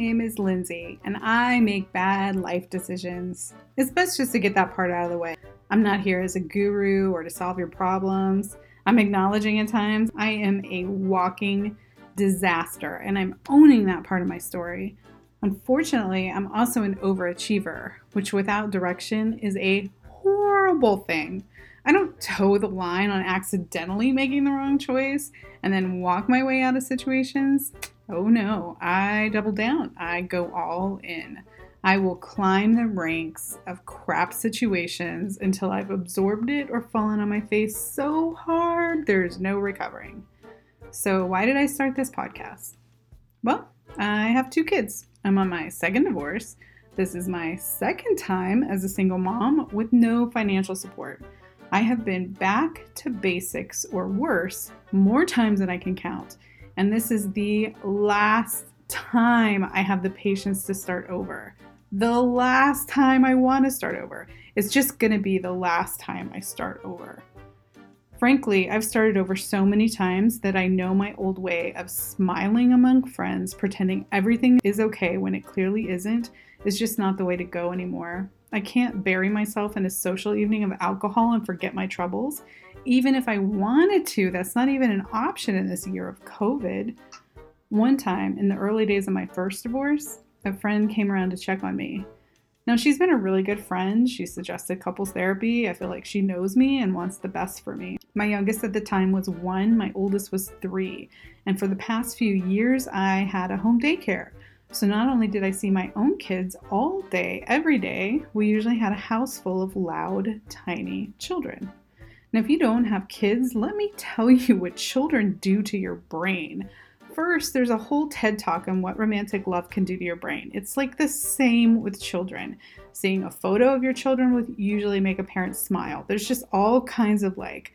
name is Lindsay, and I make bad life decisions. It's best just to get that part out of the way. I'm not here as a guru or to solve your problems. I'm acknowledging at times I am a walking disaster, and I'm owning that part of my story. Unfortunately, I'm also an overachiever, which without direction is a horrible thing. I don't toe the line on accidentally making the wrong choice and then walk my way out of situations. Oh no, I double down. I go all in. I will climb the ranks of crap situations until I've absorbed it or fallen on my face so hard there's no recovering. So, why did I start this podcast? Well, I have two kids. I'm on my second divorce. This is my second time as a single mom with no financial support. I have been back to basics or worse more times than I can count. And this is the last time I have the patience to start over. The last time I want to start over. It's just going to be the last time I start over. Frankly, I've started over so many times that I know my old way of smiling among friends, pretending everything is okay when it clearly isn't, is just not the way to go anymore. I can't bury myself in a social evening of alcohol and forget my troubles. Even if I wanted to, that's not even an option in this year of COVID. One time, in the early days of my first divorce, a friend came around to check on me. Now, she's been a really good friend. She suggested couples therapy. I feel like she knows me and wants the best for me. My youngest at the time was one, my oldest was three. And for the past few years, I had a home daycare. So not only did I see my own kids all day, every day, we usually had a house full of loud, tiny children. Now, if you don't have kids, let me tell you what children do to your brain first, there's a whole TED talk on what romantic love can do to your brain. It's like the same with children. Seeing a photo of your children would usually make a parent smile. There's just all kinds of like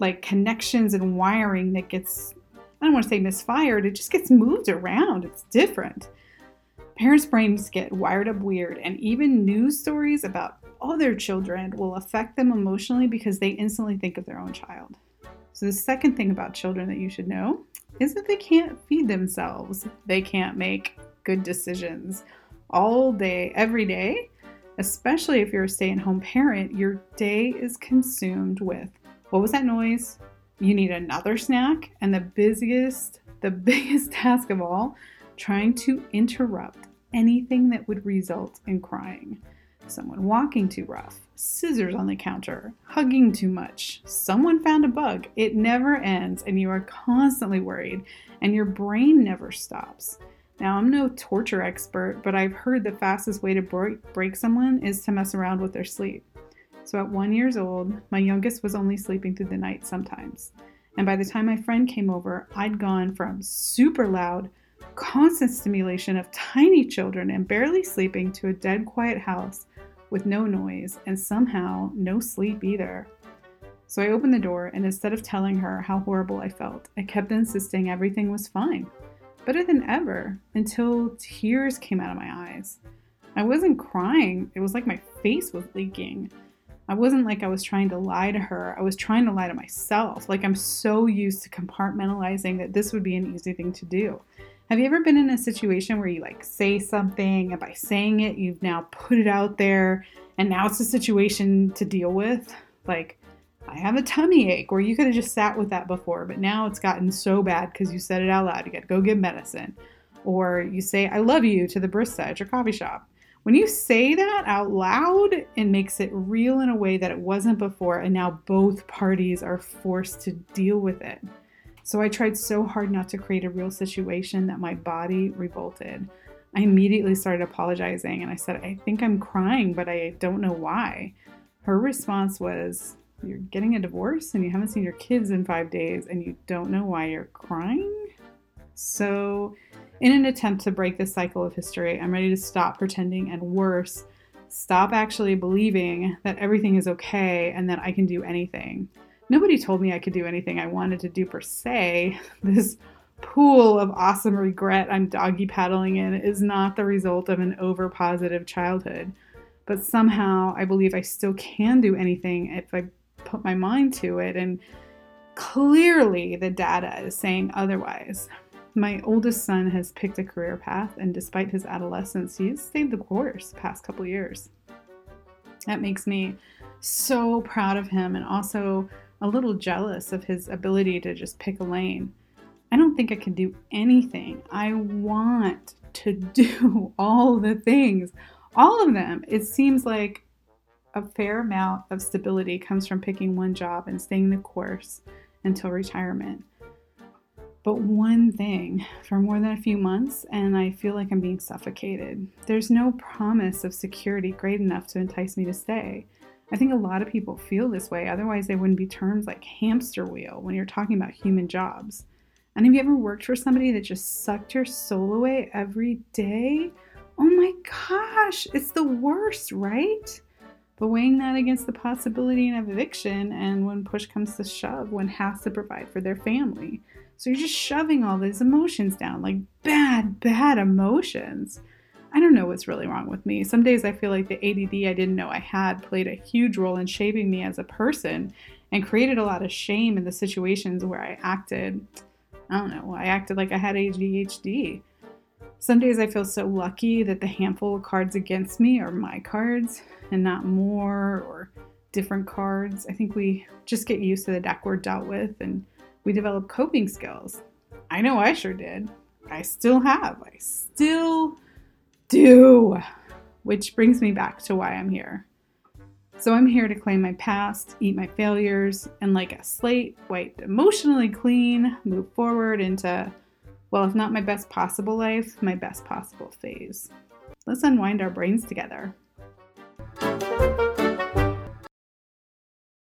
like connections and wiring that gets I don't want to say misfired, it just gets moved around. It's different. Parents' brains get wired up weird, and even news stories about other children will affect them emotionally because they instantly think of their own child. So, the second thing about children that you should know is that they can't feed themselves. They can't make good decisions all day, every day. Especially if you're a stay at home parent, your day is consumed with what was that noise? You need another snack. And the busiest, the biggest task of all, trying to interrupt anything that would result in crying someone walking too rough, scissors on the counter, hugging too much, someone found a bug. It never ends, and you are constantly worried, and your brain never stops. Now, I'm no torture expert, but I've heard the fastest way to break, break someone is to mess around with their sleep. So, at one years old, my youngest was only sleeping through the night sometimes. And by the time my friend came over, I'd gone from super loud, constant stimulation of tiny children and barely sleeping to a dead quiet house with no noise and somehow no sleep either. So I opened the door, and instead of telling her how horrible I felt, I kept insisting everything was fine. Better than ever, until tears came out of my eyes. I wasn't crying, it was like my face was leaking. I wasn't like I was trying to lie to her, I was trying to lie to myself. Like I'm so used to compartmentalizing that this would be an easy thing to do. Have you ever been in a situation where you like say something and by saying it, you've now put it out there and now it's a situation to deal with? Like, I have a tummy ache, or you could have just sat with that before, but now it's gotten so bad because you said it out loud. You got to go get medicine. Or you say, I love you to the barista at your coffee shop. When you say that out loud, it makes it real in a way that it wasn't before, and now both parties are forced to deal with it. So I tried so hard not to create a real situation that my body revolted. I immediately started apologizing and I said, I think I'm crying, but I don't know why. Her response was, You're getting a divorce and you haven't seen your kids in five days and you don't know why you're crying? So, in an attempt to break this cycle of history, I'm ready to stop pretending and worse, stop actually believing that everything is okay and that I can do anything nobody told me I could do anything I wanted to do per se. This pool of awesome regret I'm doggy paddling in is not the result of an over positive childhood. But somehow I believe I still can do anything if I put my mind to it. And clearly the data is saying otherwise. My oldest son has picked a career path, and despite his adolescence, he's stayed the course the past couple years. That makes me so proud of him and also a little jealous of his ability to just pick a lane. I don't think I can do anything. I want to do all the things, all of them. It seems like a fair amount of stability comes from picking one job and staying the course until retirement. But one thing for more than a few months, and I feel like I'm being suffocated. There's no promise of security great enough to entice me to stay. I think a lot of people feel this way, otherwise, they wouldn't be terms like hamster wheel when you're talking about human jobs. And have you ever worked for somebody that just sucked your soul away every day? Oh my gosh, it's the worst, right? But weighing that against the possibility of eviction, and when push comes to shove, one has to provide for their family. So you're just shoving all these emotions down, like bad, bad emotions. I don't know what's really wrong with me. Some days I feel like the ADD I didn't know I had played a huge role in shaping me as a person and created a lot of shame in the situations where I acted, I don't know, I acted like I had ADHD. Some days I feel so lucky that the handful of cards against me are my cards and not more or different cards. I think we just get used to the deck we're dealt with and we develop coping skills. I know I sure did. I still have. I still do. Which brings me back to why I'm here. So I'm here to claim my past, eat my failures, and like a slate wiped emotionally clean, move forward into, well, if not my best possible life, my best possible phase. Let's unwind our brains together.